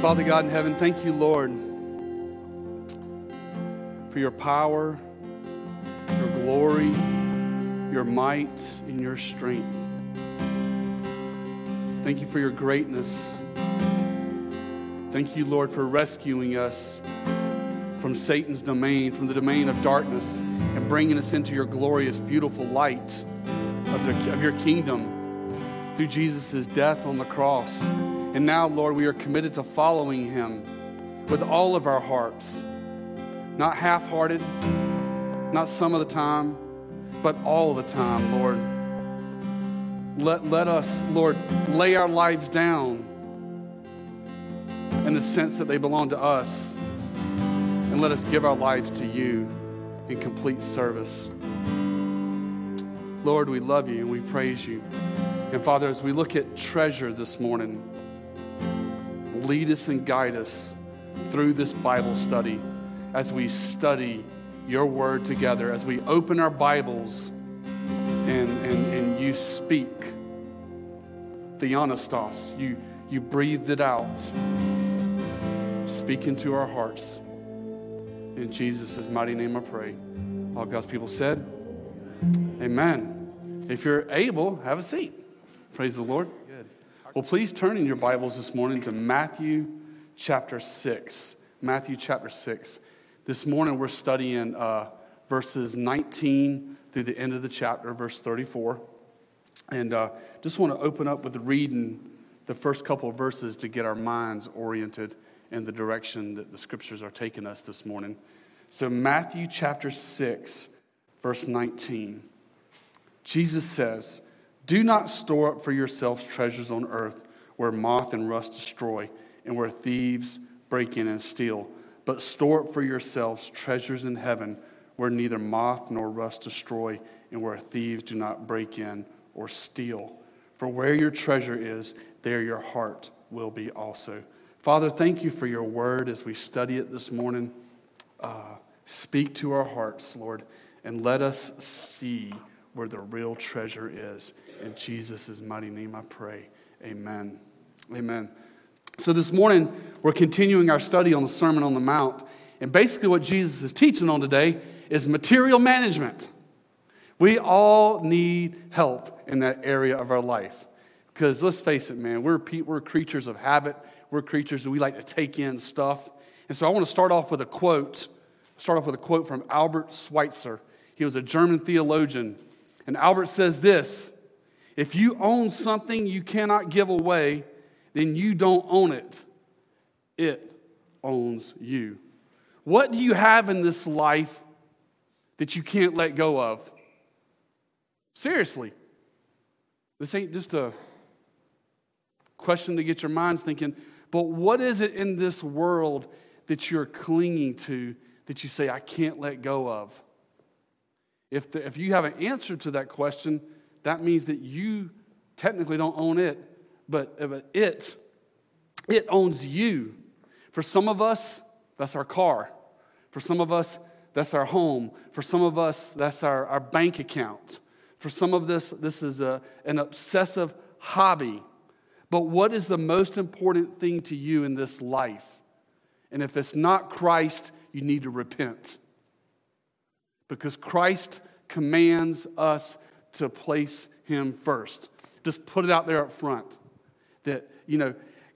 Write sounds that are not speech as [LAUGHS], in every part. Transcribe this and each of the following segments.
Father God in heaven, thank you, Lord, for your power, your glory, your might, and your strength. Thank you for your greatness. Thank you, Lord, for rescuing us from Satan's domain, from the domain of darkness, and bringing us into your glorious, beautiful light of, the, of your kingdom through Jesus' death on the cross. And now, Lord, we are committed to following him with all of our hearts, not half hearted, not some of the time, but all the time, Lord. Let, let us, Lord, lay our lives down in the sense that they belong to us, and let us give our lives to you in complete service. Lord, we love you and we praise you. And Father, as we look at treasure this morning, lead us and guide us through this Bible study as we study your word together, as we open our Bibles and, and, and you speak. Theopneustos, you, you breathed it out. Speak into our hearts. In Jesus' mighty name I pray. All God's people said, Amen. If you're able, have a seat. Praise the Lord. Well, please turn in your Bibles this morning to Matthew chapter 6. Matthew chapter 6. This morning we're studying uh, verses 19 through the end of the chapter, verse 34. And uh, just want to open up with reading the first couple of verses to get our minds oriented in the direction that the scriptures are taking us this morning. So, Matthew chapter 6, verse 19. Jesus says, do not store up for yourselves treasures on earth where moth and rust destroy and where thieves break in and steal, but store up for yourselves treasures in heaven where neither moth nor rust destroy and where thieves do not break in or steal. For where your treasure is, there your heart will be also. Father, thank you for your word as we study it this morning. Uh, speak to our hearts, Lord, and let us see where the real treasure is. In Jesus' mighty name I pray. Amen. Amen. So this morning, we're continuing our study on the Sermon on the Mount. And basically, what Jesus is teaching on today is material management. We all need help in that area of our life. Because let's face it, man, we're, we're creatures of habit. We're creatures that we like to take in stuff. And so I want to start off with a quote. Start off with a quote from Albert Schweitzer. He was a German theologian. And Albert says this if you own something you cannot give away, then you don't own it. It owns you. What do you have in this life that you can't let go of? Seriously. This ain't just a question to get your minds thinking, but what is it in this world that you're clinging to that you say, I can't let go of? If, the, if you have an answer to that question, that means that you technically don't own it, but, it, it owns you. For some of us, that's our car. For some of us, that's our home. For some of us, that's our, our bank account. For some of this, this is a, an obsessive hobby. But what is the most important thing to you in this life? And if it's not Christ, you need to repent. Because Christ commands us to place him first. Just put it out there up front that, you know,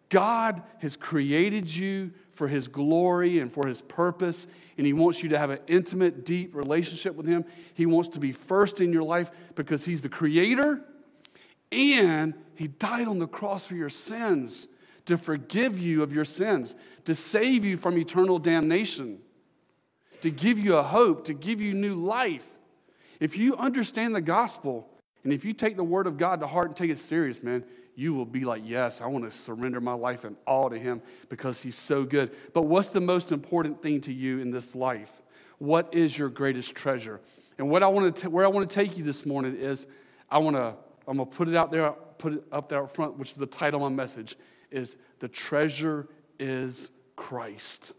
God has created you for his glory and for his purpose, and he wants you to have an intimate, deep relationship with him. He wants to be first in your life because he's the creator, and he died on the cross for your sins to forgive you of your sins, to save you from eternal damnation, to give you a hope, to give you new life. If you understand the gospel and if you take the word of God to heart and take it serious, man, you will be like, yes, I want to surrender my life and all to him because he's so good. But what's the most important thing to you in this life? What is your greatest treasure? And what I want to where I want to take you this morning is I want to I'm to put it out there put it up there up front which is the title of my message is the treasure is Christ.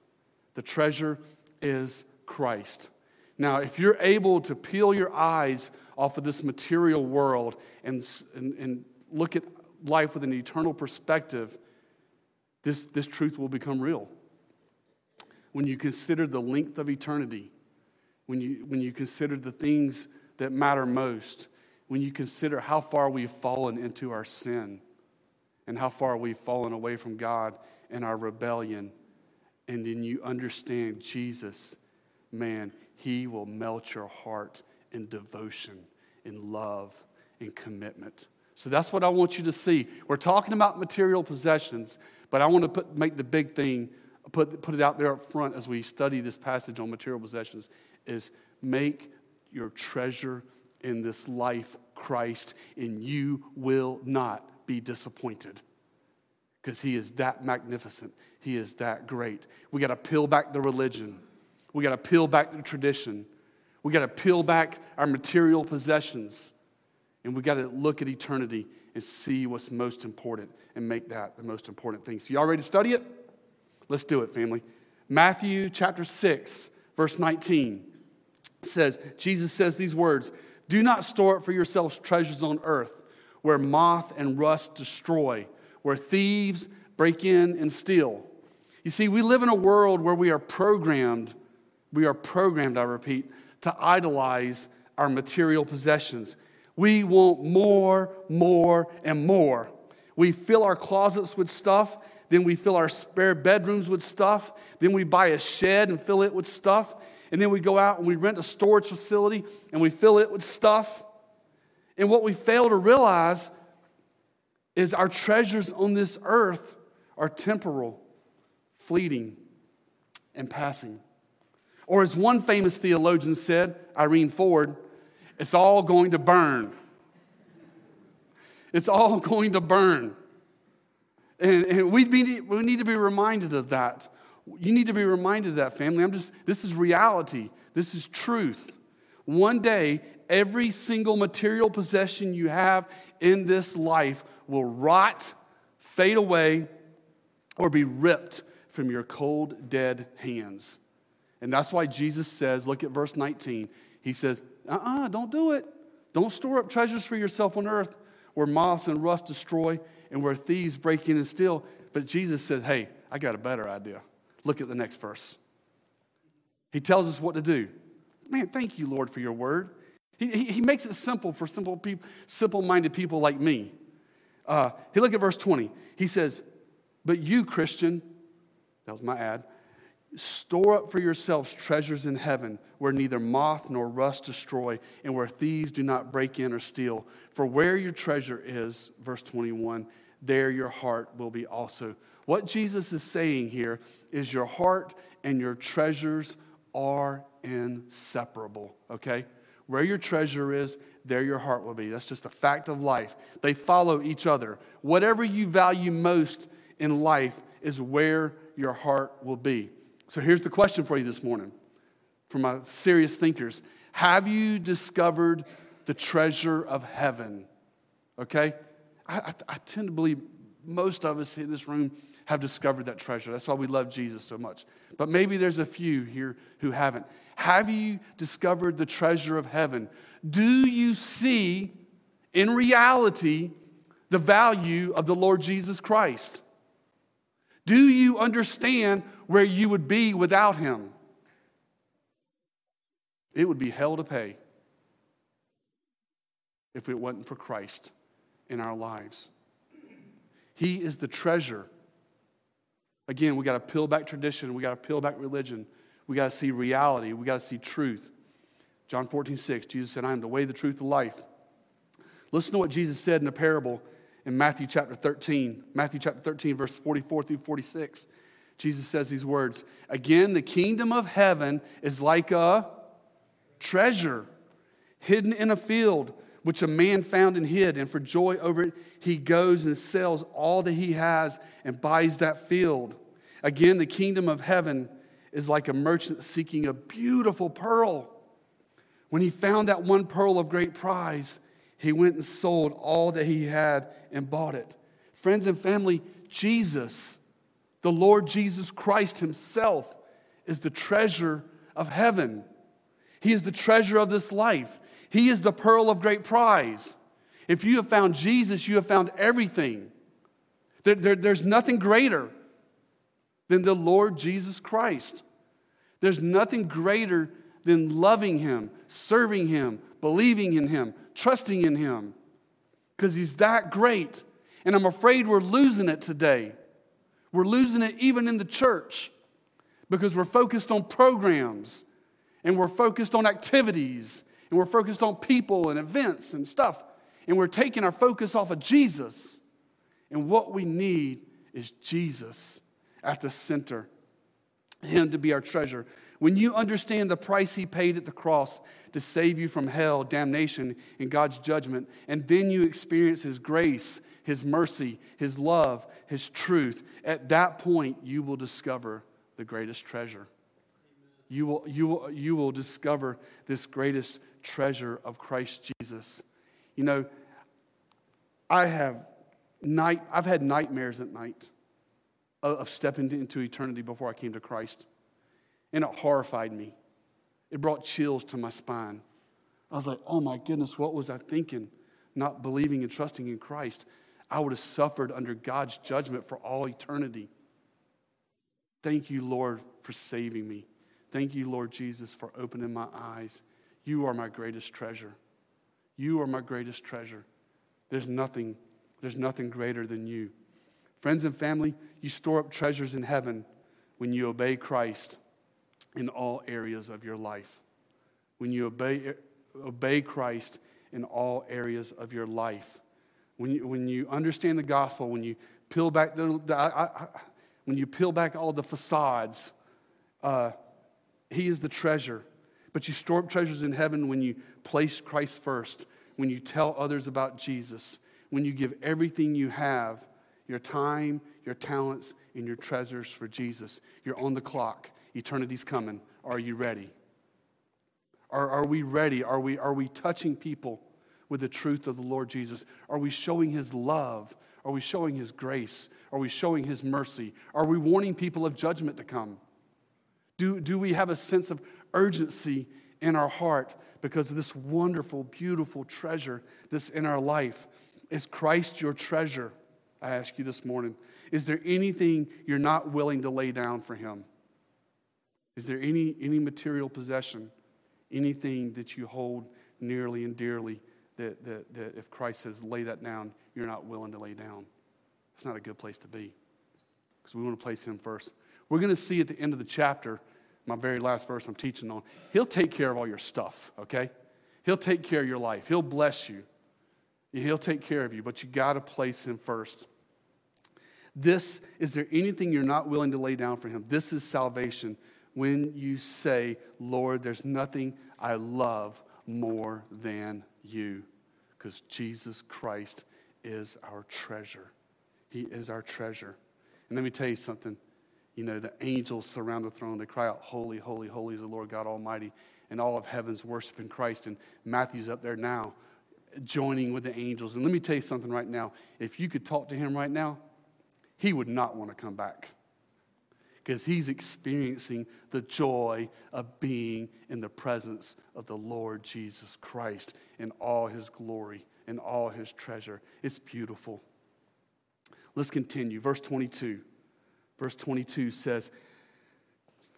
The treasure is Christ. Now, if you're able to peel your eyes off of this material world and, and, and look at life with an eternal perspective, this, this truth will become real. When you consider the length of eternity, when you, when you consider the things that matter most, when you consider how far we've fallen into our sin and how far we've fallen away from God and our rebellion, and then you understand Jesus, man, He will melt your heart in devotion, in love, in commitment. So that's what I want you to see. We're talking about material possessions, but I want to put, make the big thing, put, put it out there up front as we study this passage on material possessions, is make your treasure in this life Christ, and you will not be disappointed because he is that magnificent. He is that great. We got to peel back the religion. We got to peel back the tradition. We got to peel back our material possessions. And we got to look at eternity and see what's most important and make that the most important thing. So, y'all ready to study it? Let's do it, family. Matthew chapter 6, verse 19 says, Jesus says these words Do not store up for yourselves treasures on earth where moth and rust destroy where thieves break in and steal. You see, we live in a world where we are programmed, we are programmed, I repeat, to idolize our material possessions. We want more, more, and more. We fill our closets with stuff, then we fill our spare bedrooms with stuff, then we buy a shed and fill it with stuff, and then we go out and we rent a storage facility and we fill it with stuff. And what we fail to realize is our treasures on this earth are temporal, fleeting, and passing. Or as one famous theologian said, Irene Ford, it's all going to burn. It's all [LAUGHS] going to burn. And, and we, be, we need to be reminded of that. You need to be reminded of that, family. I'm just, this is reality. This is truth. One day, every single material possession you have in this life will rot, fade away, or be ripped from your cold, dead hands. And that's why Jesus says, look at verse 19. He says, uh uh-uh, uh, don't do it. Don't store up treasures for yourself on earth where moths and rust destroy and where thieves break in and steal. But Jesus says, hey, I got a better idea. Look at the next verse. He tells us what to do. Man, thank you, Lord, for your word. He, he, he makes it simple for simple people, simple-minded people like me. Uh, he look at verse 20. He says, But you, Christian, that was my ad, store up for yourselves treasures in heaven where neither moth nor rust destroy and where thieves do not break in or steal. For where your treasure is, verse 21, there your heart will be also. What Jesus is saying here is your heart and your treasures are inseparable, okay? Where your treasure is, there your heart will be. That's just a fact of life. They follow each other. Whatever you value most in life is where your heart will be. So here's the question for you this morning for my serious thinkers Have you discovered the treasure of heaven? Okay? I, I, I tend to believe most of us in this room have discovered that treasure. That's why we love Jesus so much. But maybe there's a few here who haven't. Have you discovered the treasure of heaven? Do you see in reality the value of the Lord Jesus Christ? Do you understand where you would be without him? It would be hell to pay if it wasn't for Christ in our lives. He is the treasure. Again, we got to peel back tradition, we got to peel back religion, we got to see reality, we got to see truth. John 14, 6, Jesus said, I am the way, the truth, the life. Listen to what Jesus said in a parable in Matthew chapter 13. Matthew chapter 13, verse 44 through 46. Jesus says these words Again, the kingdom of heaven is like a treasure hidden in a field, which a man found and hid. And for joy over it, he goes and sells all that he has and buys that field. Again, the kingdom of heaven is like a merchant seeking a beautiful pearl when he found that one pearl of great price, he went and sold all that he had and bought it. Friends and family, Jesus, the Lord Jesus Christ Himself, is the treasure of heaven. He is the treasure of this life. He is the pearl of great prize. If you have found Jesus, you have found everything. There, there, there's nothing greater. than the Lord Jesus Christ. There's nothing greater than loving Him, serving Him, believing in Him, trusting in Him, because He's that great. And I'm afraid we're losing it today. We're losing it even in the church because we're focused on programs and we're focused on activities and we're focused on people and events and stuff. And we're taking our focus off of Jesus. And what we need is Jesus at the center, Him to be our treasure. When you understand the price He paid at the cross to save you from hell, damnation, and God's judgment, and then you experience His grace, His mercy, His love, His truth, at that point you will discover the greatest treasure. You will, you, will, you will discover this greatest treasure of Christ Jesus. You know, I have night, I've had nightmares at night of stepping into eternity before I came to Christ. And it horrified me. It brought chills to my spine. I was like, oh my goodness, what was I thinking? Not believing and trusting in Christ. I would have suffered under God's judgment for all eternity. Thank you, Lord, for saving me. Thank you, Lord Jesus, for opening my eyes. You are my greatest treasure. You are my greatest treasure. There's nothing, there's nothing greater than you. Friends and family, you store up treasures in heaven when you obey Christ in all areas of your life. When you obey, obey Christ in all areas of your life. When you, when you understand the gospel, when you peel back the, the I, I, when you peel back all the facades, uh, He is the treasure. But you store up treasures in heaven when you place Christ first, when you tell others about Jesus, when you give everything you have your time, your talents, and your treasures for Jesus. You're on the clock. Eternity's coming. Are you ready? Are, are we ready? Are we, are we touching people with the truth of the Lord Jesus? Are we showing his love? Are we showing his grace? Are we showing his mercy? Are we warning people of judgment to come? Do, do we have a sense of urgency in our heart because of this wonderful, beautiful treasure that's in our life. Is Christ your treasure? I ask you this morning. Is there anything you're not willing to lay down for Him? Is there any, any material possession, anything that you hold nearly and dearly that, that, that if Christ says lay that down, you're not willing to lay down? It's not a good place to be because we want to place Him first. We're going to see at the end of the chapter my very last verse I'm teaching on, He'll take care of all your stuff, okay? He'll take care of your life. He'll bless you. He'll take care of you, but you got to place Him first. This, is there anything you're not willing to lay down for Him? This is salvation when you say, Lord, there's nothing I love more than you. Because Jesus Christ is our treasure. He is our treasure. And let me tell you something you know, the angels surround the throne. They cry out, Holy, holy, holy is the Lord God Almighty. And all of heaven's worshiping Christ. And Matthew's up there now, joining with the angels. And let me tell you something right now. If you could talk to him right now, he would not want to come back because he's experiencing the joy of being in the presence of the Lord Jesus Christ in all his glory and all his treasure. It's beautiful. Let's continue. Verse 22. Verse 22 says,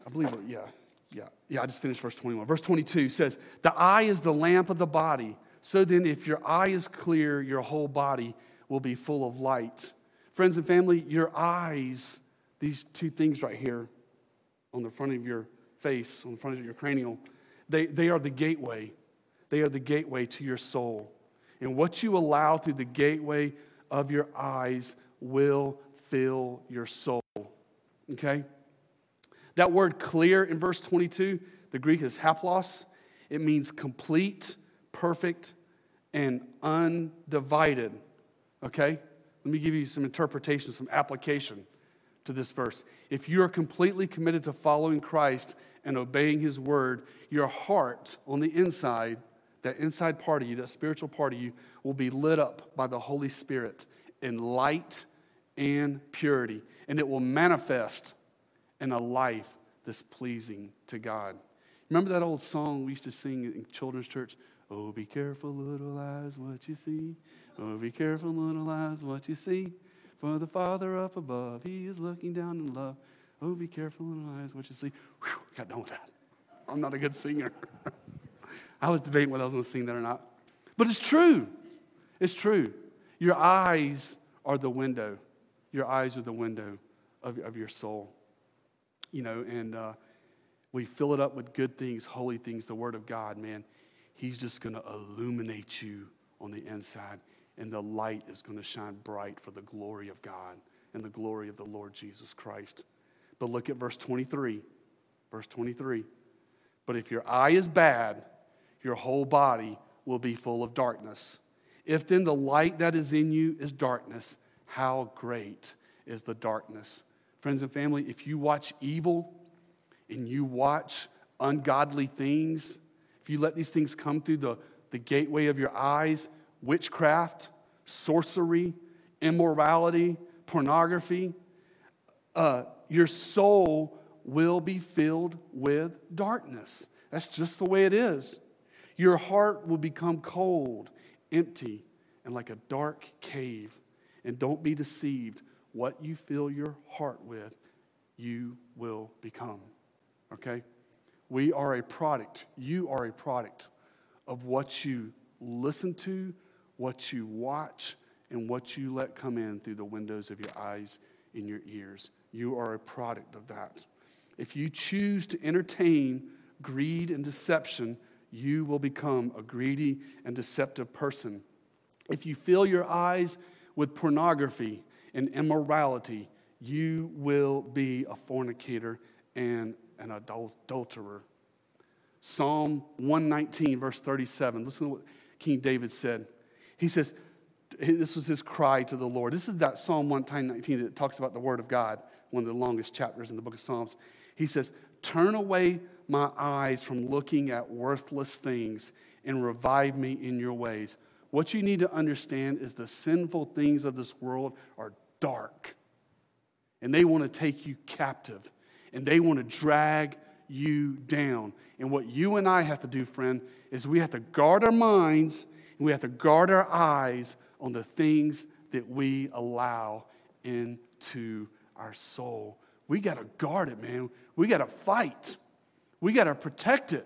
I believe, yeah, yeah, yeah, I just finished verse 21. Verse 22 says, The eye is the lamp of the body. So then, if your eye is clear, your whole body will be full of light. Friends and family, your eyes, these two things right here on the front of your face, on the front of your cranial, they, they are the gateway. They are the gateway to your soul. And what you allow through the gateway of your eyes will fill your soul. Okay? That word clear in verse 22, the Greek is haplos. It means complete, perfect, and undivided. Okay? Let me give you some interpretation, some application to this verse. If you are completely committed to following Christ and obeying his word, your heart on the inside, that inside part of you, that spiritual part of you, will be lit up by the Holy Spirit in light and purity, and it will manifest in a life that's pleasing to God. Remember that old song we used to sing in children's church? Oh, be careful, little eyes, what you see. Oh, be careful, little eyes, what you see. For the Father up above, He is looking down in love. Oh, be careful in eyes what you see. Whew, got done with that. I'm not a good singer. [LAUGHS] I was debating whether I was going to sing that or not. But it's true. It's true. Your eyes are the window. Your eyes are the window of, of your soul. You know, and uh, we fill it up with good things, holy things, the Word of God, man. He's just going to illuminate you on the inside, and the light is going to shine bright for the glory of God and the glory of the Lord Jesus Christ. But look at verse 23. Verse 23. But if your eye is bad, your whole body will be full of darkness. If then the light that is in you is darkness, how great is the darkness? Friends and family, if you watch evil and you watch ungodly things, if you let these things come through the, the gateway of your eyes, witchcraft, sorcery, immorality, pornography, uh, your soul will be filled with darkness. That's just the way it is. Your heart will become cold, empty, and like a dark cave. And don't be deceived. What you fill your heart with, you will become. Okay? We are a product. You are a product of what you listen to, what you watch, and what you let come in through the windows of your eyes and your ears. You are a product of that. If you choose to entertain greed and deception, you will become a greedy and deceptive person. If you fill your eyes with pornography and immorality, you will be a fornicator and an adulterer. Psalm 119, verse 37. Listen to what King David said. He says, this was his cry to the Lord. This is that Psalm 119 that talks about the Word of God, one of the longest chapters in the book of Psalms. He says, Turn away my eyes from looking at worthless things and revive me in your ways. What you need to understand is the sinful things of this world are dark, and they want to take you captive, and they want to drag you down. And what you and I have to do, friend, is we have to guard our minds we have to guard our eyes on the things that we allow into our soul. We got to guard it, man. We got to fight. We got to protect it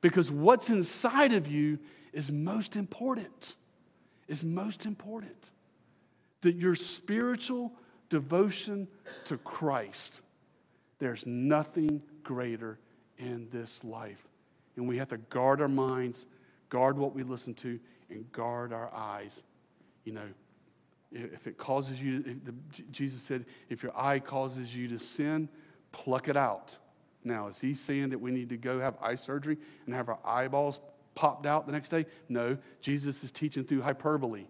because what's inside of you is most important. Is most important. That your spiritual devotion to Christ, there's nothing greater in this life. And we have to guard our minds, guard what we listen to, and guard our eyes. You know, if it causes you, the, Jesus said, if your eye causes you to sin, pluck it out. Now, is he saying that we need to go have eye surgery and have our eyeballs popped out the next day? No, Jesus is teaching through hyperbole.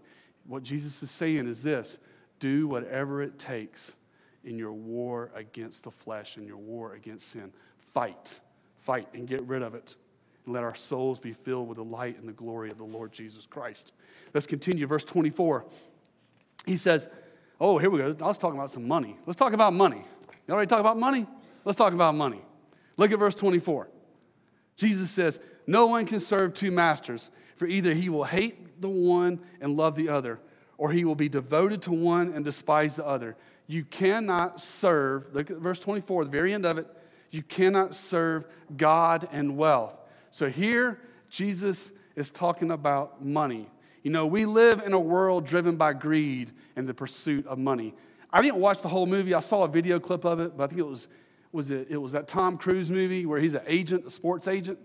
What Jesus is saying is this do whatever it takes in your war against the flesh and your war against sin. Fight, fight, and get rid of it. And let our souls be filled with the light and the glory of the Lord Jesus Christ. Let's continue. Verse 24. He says, Oh, here we go. I was talking about some money. Let's talk about money. You already talk about money? Let's talk about money. Look at verse 24. Jesus says, No one can serve two masters, for either he will hate the one and love the other, or he will be devoted to one and despise the other. You cannot serve, look at verse 24, the very end of it, you cannot serve God and wealth. So here, Jesus is talking about money. You know, we live in a world driven by greed and the pursuit of money. I didn't watch the whole movie. I saw a video clip of it, but I think it was, was it, it was that Tom Cruise movie where he's an agent, a sports agent,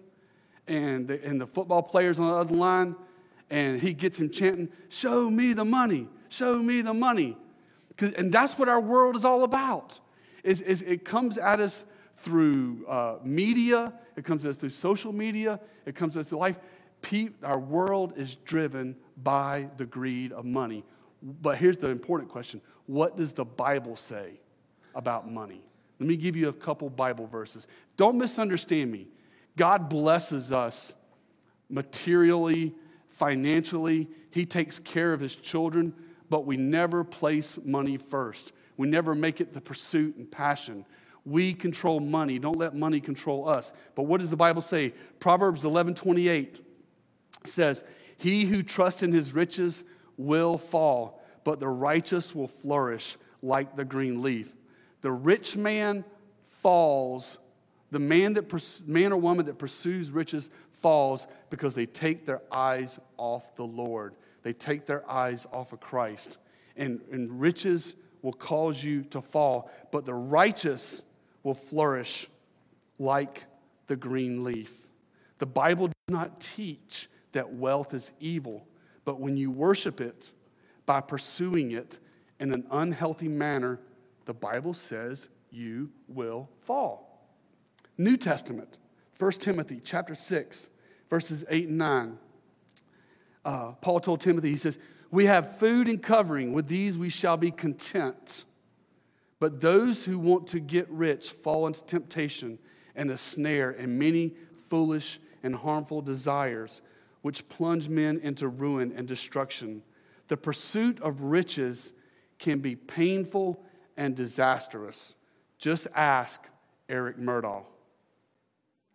and the, and the football players on the other line, and he gets him chanting, Show me the money, show me the money. And that's what our world is all about. Is, is it comes at us through uh, media, it comes to us through social media, it comes to us through life. our world is driven by the greed of money. But here's the important question What does the Bible say about money? Let me give you a couple Bible verses. Don't misunderstand me. God blesses us materially, financially. He takes care of his children, but we never place money first. We never make it the pursuit and passion. We control money. Don't let money control us. But what does the Bible say? Proverbs 11 28 says, He who trusts in his riches will fall, but the righteous will flourish like the green leaf. The rich man falls, the man, that, man or woman that pursues riches falls because they take their eyes off the Lord. They take their eyes off of Christ. And, and riches will cause you to fall, but the righteous will flourish like the green leaf. The Bible does not teach that wealth is evil, but when you worship it by pursuing it in an unhealthy manner, the Bible says you will fall. New Testament, 1 Timothy chapter 6, verses 8 and 9. Uh, Paul told Timothy, he says, We have food and covering. With these we shall be content. But those who want to get rich fall into temptation and a snare and many foolish and harmful desires, which plunge men into ruin and destruction. The pursuit of riches can be painful and disastrous. Just ask Eric Murdaugh.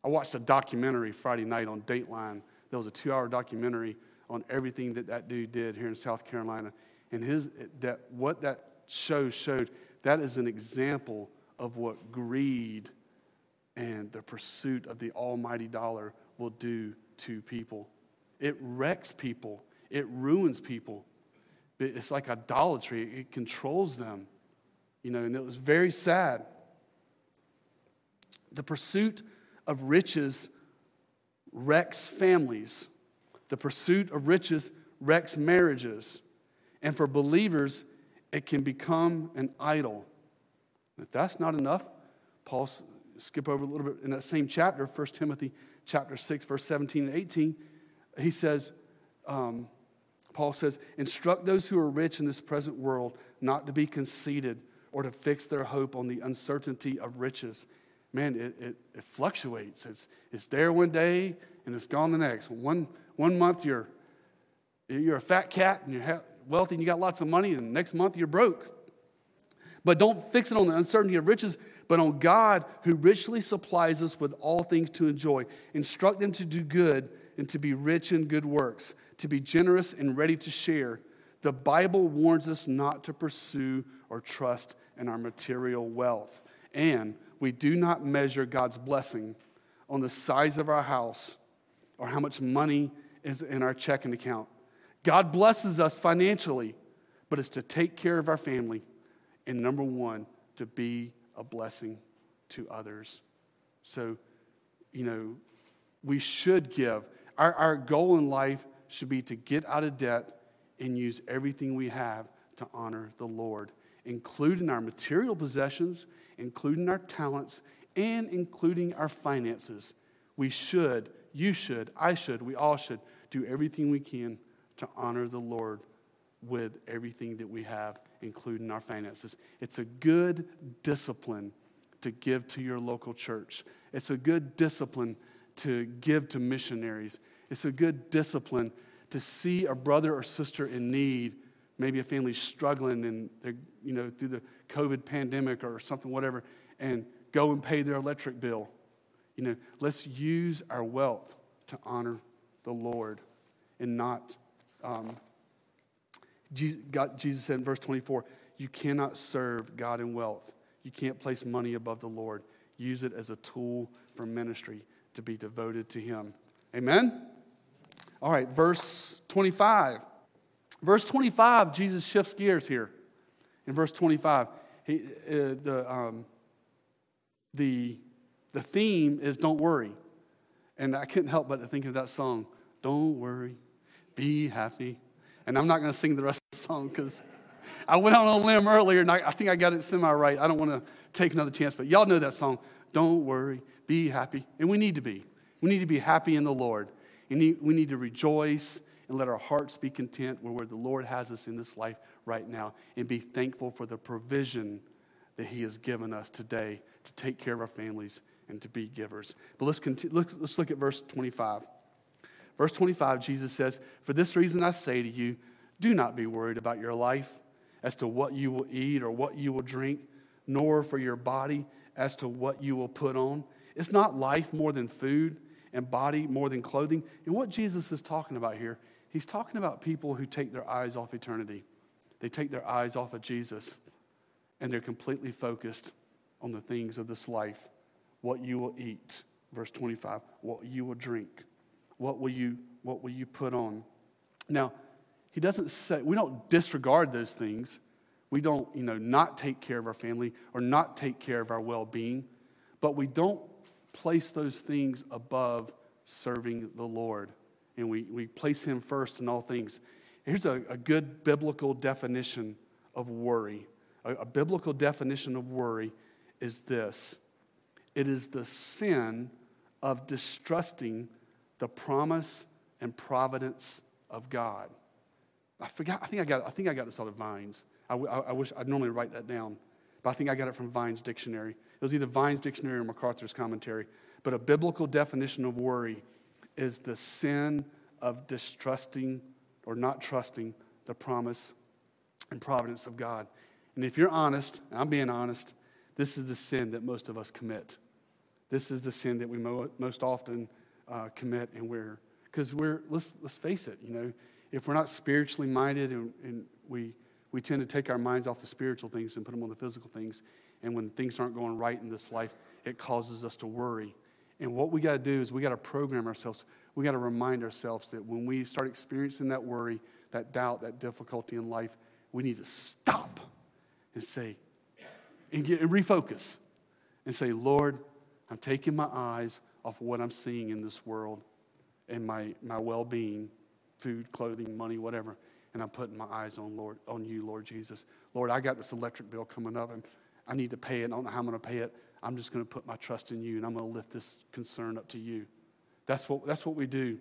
I watched a documentary Friday night on Dateline. There was a two hour documentary on everything that that dude did here in South Carolina. And his, that, what that show showed, that is an example of what greed and the pursuit of the almighty dollar will do to people. It wrecks people, it ruins people. It's like idolatry, it controls them. You know, and it was very sad. The pursuit of riches wrecks families. The pursuit of riches wrecks marriages. And for believers, it can become an idol. If that's not enough, Paul skip over a little bit in that same chapter, 1 Timothy chapter 6, verse 17 and 18, he says, um, Paul says, instruct those who are rich in this present world not to be conceited or to fix their hope on the uncertainty of riches. Man, it, it, it fluctuates. It's, it's there one day and it's gone the next. One, one month you're, you're a fat cat and you're wealthy and you got lots of money, and next month you're broke. But don't fix it on the uncertainty of riches, but on God who richly supplies us with all things to enjoy. Instruct them to do good and to be rich in good works, to be generous and ready to share. The Bible warns us not to pursue or trust in our material wealth. And we do not measure God's blessing on the size of our house or how much money is in our checking account. God blesses us financially, but it's to take care of our family. And number one, to be a blessing to others. So, you know, we should give. Our, our goal in life should be to get out of debt and use everything we have to honor the Lord, including our material possessions, including our talents, and including our finances. We should, you should, I should, we all should do everything we can to honor the Lord with everything that we have, including our finances. It's a good discipline to give to your local church. It's a good discipline to give to missionaries. It's a good discipline to see a brother or sister in need, maybe a family struggling and they're, you know, through the COVID pandemic or something, whatever, and go and pay their electric bill. You know, let's use our wealth to honor the Lord and not. Um, Jesus, God, Jesus said in verse 24, you cannot serve God in wealth. You can't place money above the Lord. Use it as a tool for ministry to be devoted to Him. Amen? All right, verse 25. Verse 25, Jesus shifts gears here. In verse 25, he, uh, the, um, the, the theme is don't worry. And I couldn't help but to think of that song, Don't Worry, Be Happy. And I'm not going to sing the rest of the song because I went out on a limb earlier and I, I think I got it semi right. I don't want to take another chance, but y'all know that song. Don't worry, be happy. And we need to be. We need to be happy in the Lord. And we need to rejoice and let our hearts be content where the Lord has us in this life right now and be thankful for the provision that He has given us today to take care of our families and to be givers. But let's, continue, let's, let's look at verse 25. Verse 25, Jesus says, For this reason I say to you, do not be worried about your life as to what you will eat or what you will drink, nor for your body as to what you will put on. It's not life more than food and body more than clothing. And what Jesus is talking about here, he's talking about people who take their eyes off eternity. They take their eyes off of Jesus and they're completely focused on the things of this life what you will eat, verse 25, what you will drink, what will you, what will you put on. Now, he doesn't say, we don't disregard those things. We don't, you know, not take care of our family or not take care of our well being, but we don't place those things above serving the Lord. And we, we place Him first in all things. Here's a, a good biblical definition of worry. A, a biblical definition of worry is this it is the sin of distrusting the promise and providence of God. I forgot, I think I got, I think I got this out of Vines. I, I, I wish I'd normally write that down, but I think I got it from Vine's dictionary. It was either Vine's dictionary or MacArthur's commentary. But a biblical definition of worry is the sin of distrusting or not trusting the promise and providence of God. And if you're honest, I'm being honest, this is the sin that most of us commit. This is the sin that we mo- most often uh, commit, and we're because we're let's let's face it, you know, if we're not spiritually minded and, and we we tend to take our minds off the spiritual things and put them on the physical things, and when things aren't going right in this life, it causes us to worry. And what we got to do is we got to program ourselves. We got to remind ourselves that when we start experiencing that worry, that doubt, that difficulty in life, we need to stop and say, and get and refocus and say, Lord, I'm taking my eyes off what I'm seeing in this world and my, my well-being, food, clothing, money, whatever. And I'm putting my eyes on Lord, on you, Lord Jesus. Lord, I got this electric bill coming up and I need to pay it. I don't know how I'm going to pay it. I'm just going to put my trust in you and I'm going to lift this concern up to you. That's what, that's what we do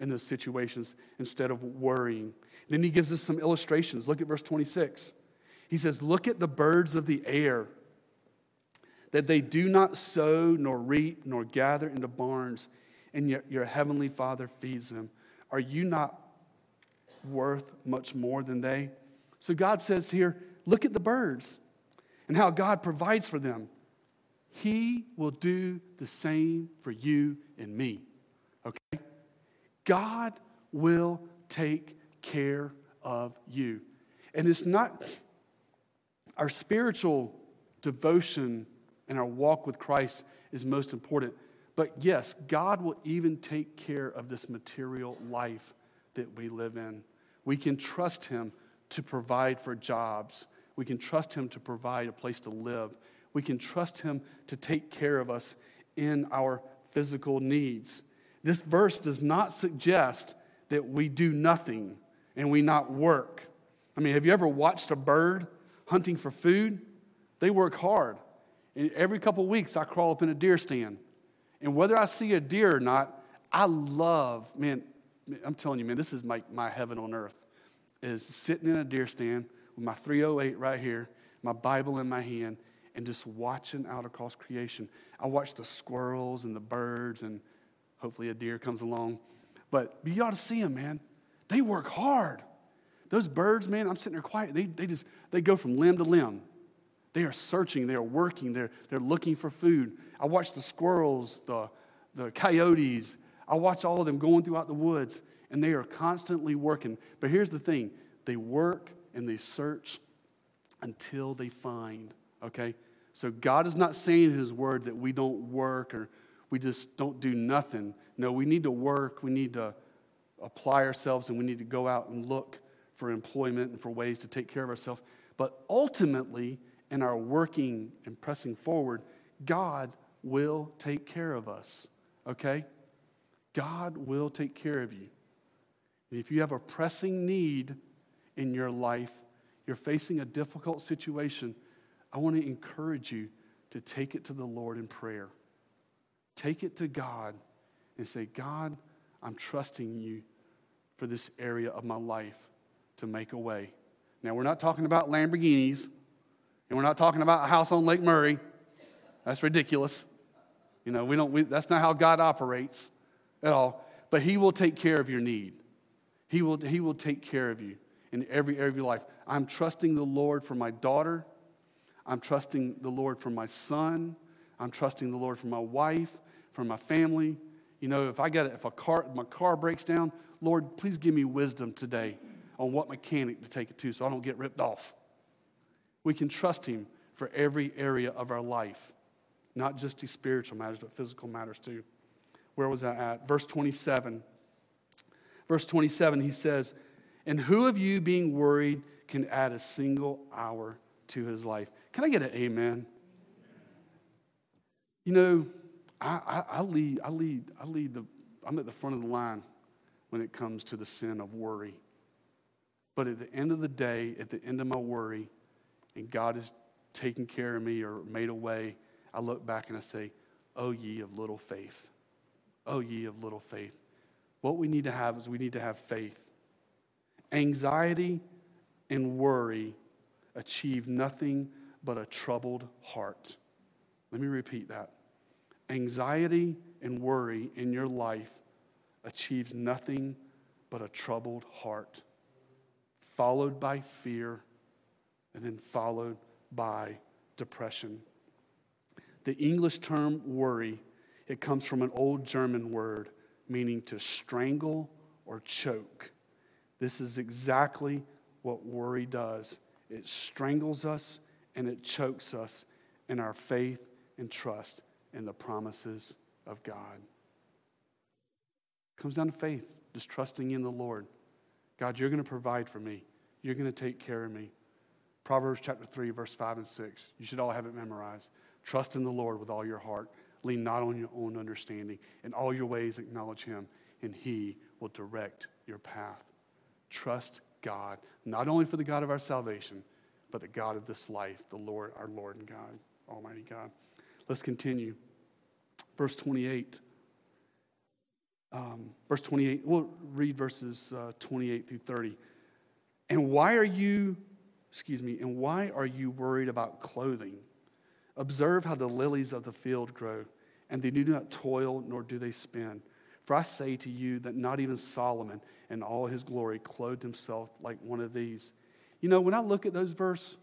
in those situations instead of worrying. Then he gives us some illustrations. Look at verse 26. He says, Look at the birds of the air, that they do not sow, nor reap, nor gather into barns, and yet your heavenly Father feeds them. Are you not worth much more than they? So God says here, Look at the birds and how God provides for them. He will do the same for you and me. Okay? God will take care of you. And it's not our spiritual devotion and our walk with Christ is most important. But yes, God will even take care of this material life that we live in. We can trust Him to provide for jobs. We can trust Him to provide a place to live. We can trust Him to take care of us in our physical needs. This verse does not suggest that we do nothing and we not work. I mean, have you ever watched a bird hunting for food? They work hard. And every couple of weeks, I crawl up in a deer stand. And whether I see a deer or not, I love, man, I'm telling you, man, this is my, my heaven on earth, is sitting in a deer stand with my 308 right here, my Bible in my hand, and just watching out across creation. I watch the squirrels and the birds, and hopefully a deer comes along. But you ought to see them, man. They work hard. Those birds, man, I'm sitting there quiet. They, they just they go from limb to limb. They are searching, they are working, they're, they're looking for food. I watch the squirrels, the, the coyotes. I watch all of them going throughout the woods, and they are constantly working. But here's the thing they work and they search until they find, okay? So God is not saying in His word that we don't work or we just don't do nothing. No, we need to work, we need to apply ourselves, and we need to go out and look for employment and for ways to take care of ourselves. But ultimately, in are working and pressing forward, God will take care of us, okay? God will take care of you. And if you have a pressing need in your life, you're facing a difficult situation, I want to encourage you to take it to the Lord in prayer. Take it to God and say, God, I'm trusting you for this area of my life to make a way. Now, we're not talking about Lamborghinis, and we're not talking about a house on Lake Murray. That's ridiculous. You know, we don't, we, that's not how God operates at all. But He will take care of your need. He will, he will take care of you in every area of your life. I'm trusting the Lord for my daughter. I'm trusting the Lord for my son. I'm trusting the Lord for my wife, for my family. You know, if I get if a car my car breaks down, Lord, please give me wisdom today on what mechanic to take it to so I don't get ripped off. We can trust him for every area of our life, not just the spiritual matters, but physical matters too. Where was I at? Verse 27. Verse 27, he says, And who of you being worried can add a single hour to his life? Can I get an amen? You know, I, I, I lead, I lead, I lead the, I'm at the front of the line when it comes to the sin of worry. But at the end of the day, at the end of my worry, and God has taken care of me or made a way, I look back and I say, Oh, ye of little faith. Oh, ye of little faith. What we need to have is we need to have faith. Anxiety and worry achieve nothing but a troubled heart. Let me repeat that. Anxiety and worry in your life achieves nothing but a troubled heart followed by fear, and then followed by depression. The English term worry, it comes from an old German word meaning to strangle or choke. This is exactly what worry does. It strangles us and it chokes us in our faith and trust in the promises of God. It comes down to faith, just trusting in the Lord. God, you're going to provide for me. You're going to take care of me. Proverbs chapter 3, verse 5 and 6. You should all have it memorized. Trust in the Lord with all your heart. Lean not on your own understanding. In all your ways, acknowledge Him, and He will direct your path. Trust God, not only for the God of our salvation, but the God of this life, the Lord, our Lord and God, Almighty God. Let's continue. Verse 28. Um, verse 28, we'll read verses uh, 28 through 30. And why are you, excuse me, and why are you worried about clothing? Observe how the lilies of the field grow, and they do not toil nor do they spin. For I say to you that not even Solomon in all his glory clothed himself like one of these. You know, when I look at those verses,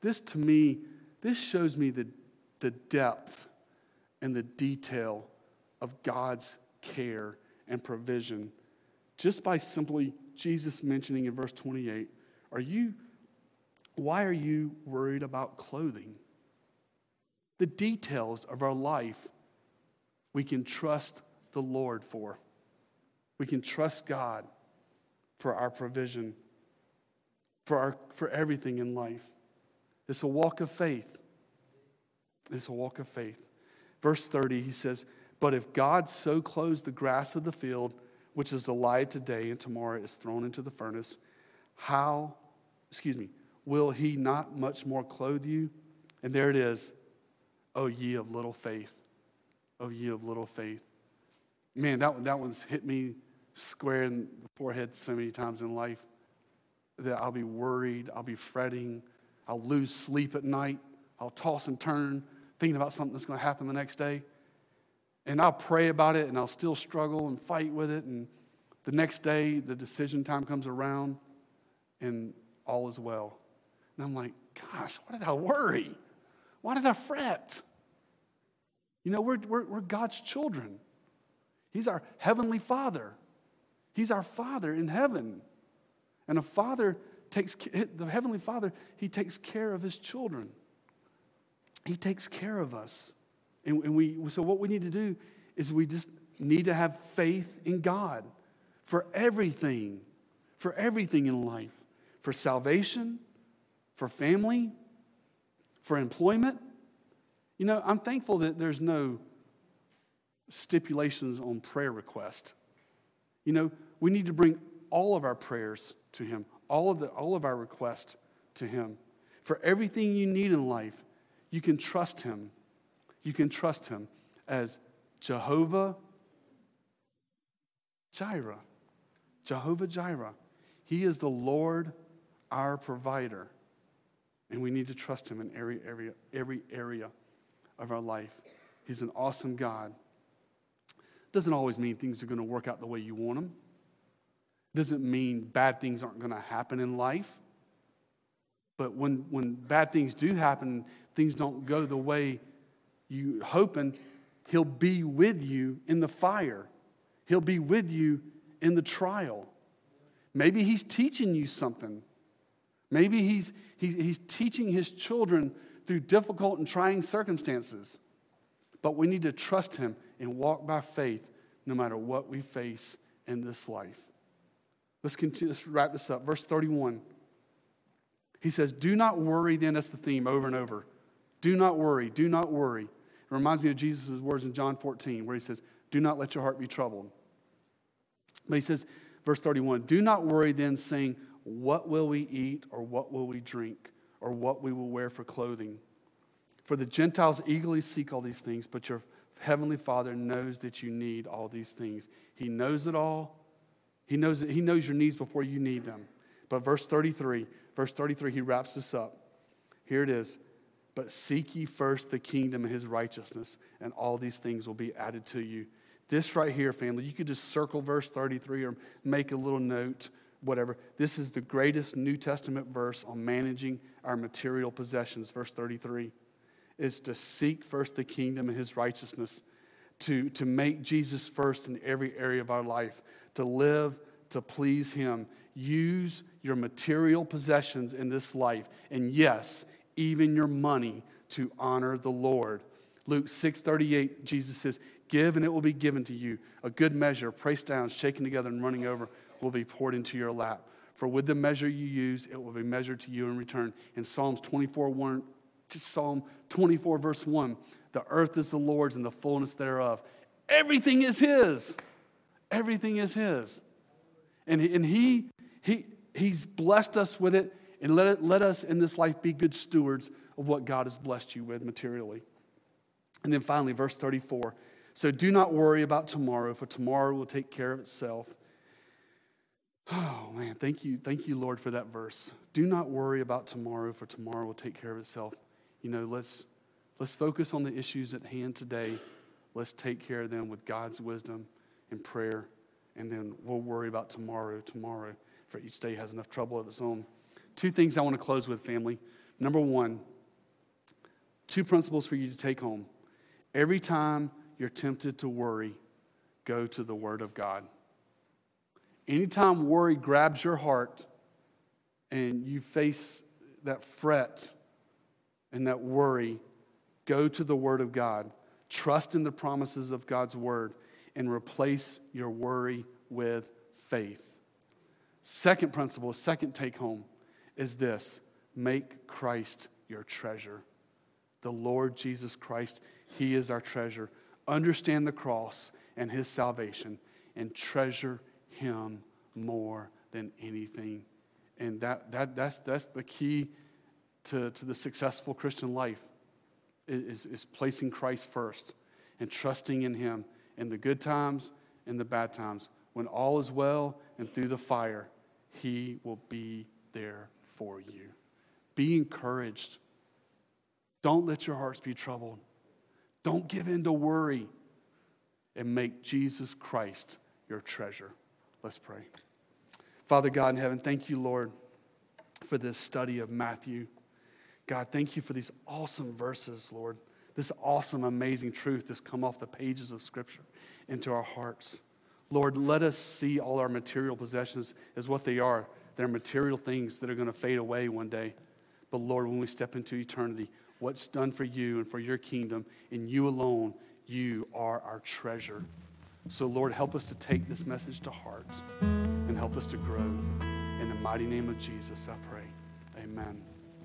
this to me, this shows me the, the depth and the detail of God's care and provision just by simply Jesus mentioning in verse 28 are you why are you worried about clothing? The details of our life we can trust the Lord for. We can trust God for our provision for our for everything in life. It's a walk of faith. It's a walk of faith. Verse 30 he says but if God so clothes the grass of the field, which is alive today and tomorrow is thrown into the furnace, how, excuse me, will he not much more clothe you? And there it is. Oh, ye of little faith. Oh, ye of little faith. Man, that, that one's hit me square in the forehead so many times in life that I'll be worried, I'll be fretting, I'll lose sleep at night, I'll toss and turn, thinking about something that's going to happen the next day. And I'll pray about it and I'll still struggle and fight with it. And the next day, the decision time comes around and all is well. And I'm like, gosh, why did I worry? Why did I fret? You know, we're, we're, we're God's children. He's our heavenly Father. He's our Father in heaven. And a father takes, the Heavenly Father, He takes care of His children. He takes care of us. And, and we, so, what we need to do is we just need to have faith in God for everything, for everything in life, for salvation, for family, for employment. You know, I'm thankful that there's no stipulations on prayer request. You know, we need to bring all of our prayers to Him, all of, the, all of our requests to Him. For everything you need in life, you can trust Him you can trust him as Jehovah Jireh. Jehovah Jireh. He is the Lord, our provider. And we need to trust him in every area, every area of our life. He's an awesome God. Doesn't always mean things are going to work out the way you want them. Doesn't mean bad things aren't going to happen in life. But when, when bad things do happen, things don't go the way you hoping he'll be with you in the fire. He'll be with you in the trial. Maybe he's teaching you something. Maybe he's, he's, he's teaching his children through difficult and trying circumstances. But we need to trust him and walk by faith no matter what we face in this life. Let's continue, let's wrap this up. Verse 31. He says, Do not worry, then, that's the theme over and over. Do not worry, do not worry. It reminds me of Jesus' words in John 14, where he says, Do not let your heart be troubled. But he says, verse 31, Do not worry then, saying, What will we eat, or what will we drink, or what we will wear for clothing? For the Gentiles eagerly seek all these things, but your heavenly Father knows that you need all these things. He knows it all. He knows, he knows your needs before you need them. But verse 33, verse 33, he wraps this up. Here it is. But seek ye first the kingdom and his righteousness, and all these things will be added to you. This right here, family, you could just circle verse 33 or make a little note, whatever. This is the greatest New Testament verse on managing our material possessions, verse 33 is to seek first the kingdom and his righteousness, to, to make Jesus first in every area of our life, to live to please him. Use your material possessions in this life, and yes, even your money to honor the Lord. Luke 6:38, Jesus says, Give and it will be given to you. A good measure, pressed down, shaken together, and running over, will be poured into your lap. For with the measure you use, it will be measured to you in return. In Psalms 24, 1, Psalm 24, verse 1 The earth is the Lord's and the fullness thereof. Everything is His. Everything is His. And, and he, he, He's blessed us with it, and let, it, let us in this life be good stewards of what God has blessed you with materially. And then finally, verse 34 So do not worry about tomorrow, for tomorrow will take care of itself. Oh, man, thank you. Thank you, Lord, for that verse. Do not worry about tomorrow, for tomorrow will take care of itself you know, let's, let's focus on the issues at hand today. Let's take care of them with God's wisdom and prayer, and then we'll worry about tomorrow, tomorrow, for each day has enough trouble of its own. Two things I want to close with, family. Number one, two principles for you to take home. Every time you're tempted to worry, go to the Word of God. Anytime worry grabs your heart and you face that fret and that worry, go to the Word of God. Trust in the promises of God's Word and replace your worry with faith. Second principle, second take home is this make Christ your treasure. The Lord Jesus Christ, He is our treasure. Understand the cross and His salvation and treasure Him more than anything. And that, that, that's, that's the key to, to the successful Christian life is, is placing Christ first and trusting in Him in the good times and the bad times. When all is well and through the fire, He will be there for you. Be encouraged. Don't let your hearts be troubled. Don't give in to worry and make Jesus Christ your treasure. Let's pray. Father God in heaven, thank you, Lord, for this study of Matthew. God, thank you for these awesome verses, Lord. This awesome, amazing truth that's come off the pages of Scripture into our hearts. Lord, let us see all our material possessions as what they are. They're material things that are going to fade away one day. But Lord, when we step into eternity, what's done for you and for your kingdom, and you alone, you are our treasure. So, Lord, help us to take this message to heart and help us to grow. In the mighty name of Jesus, I pray. Amen.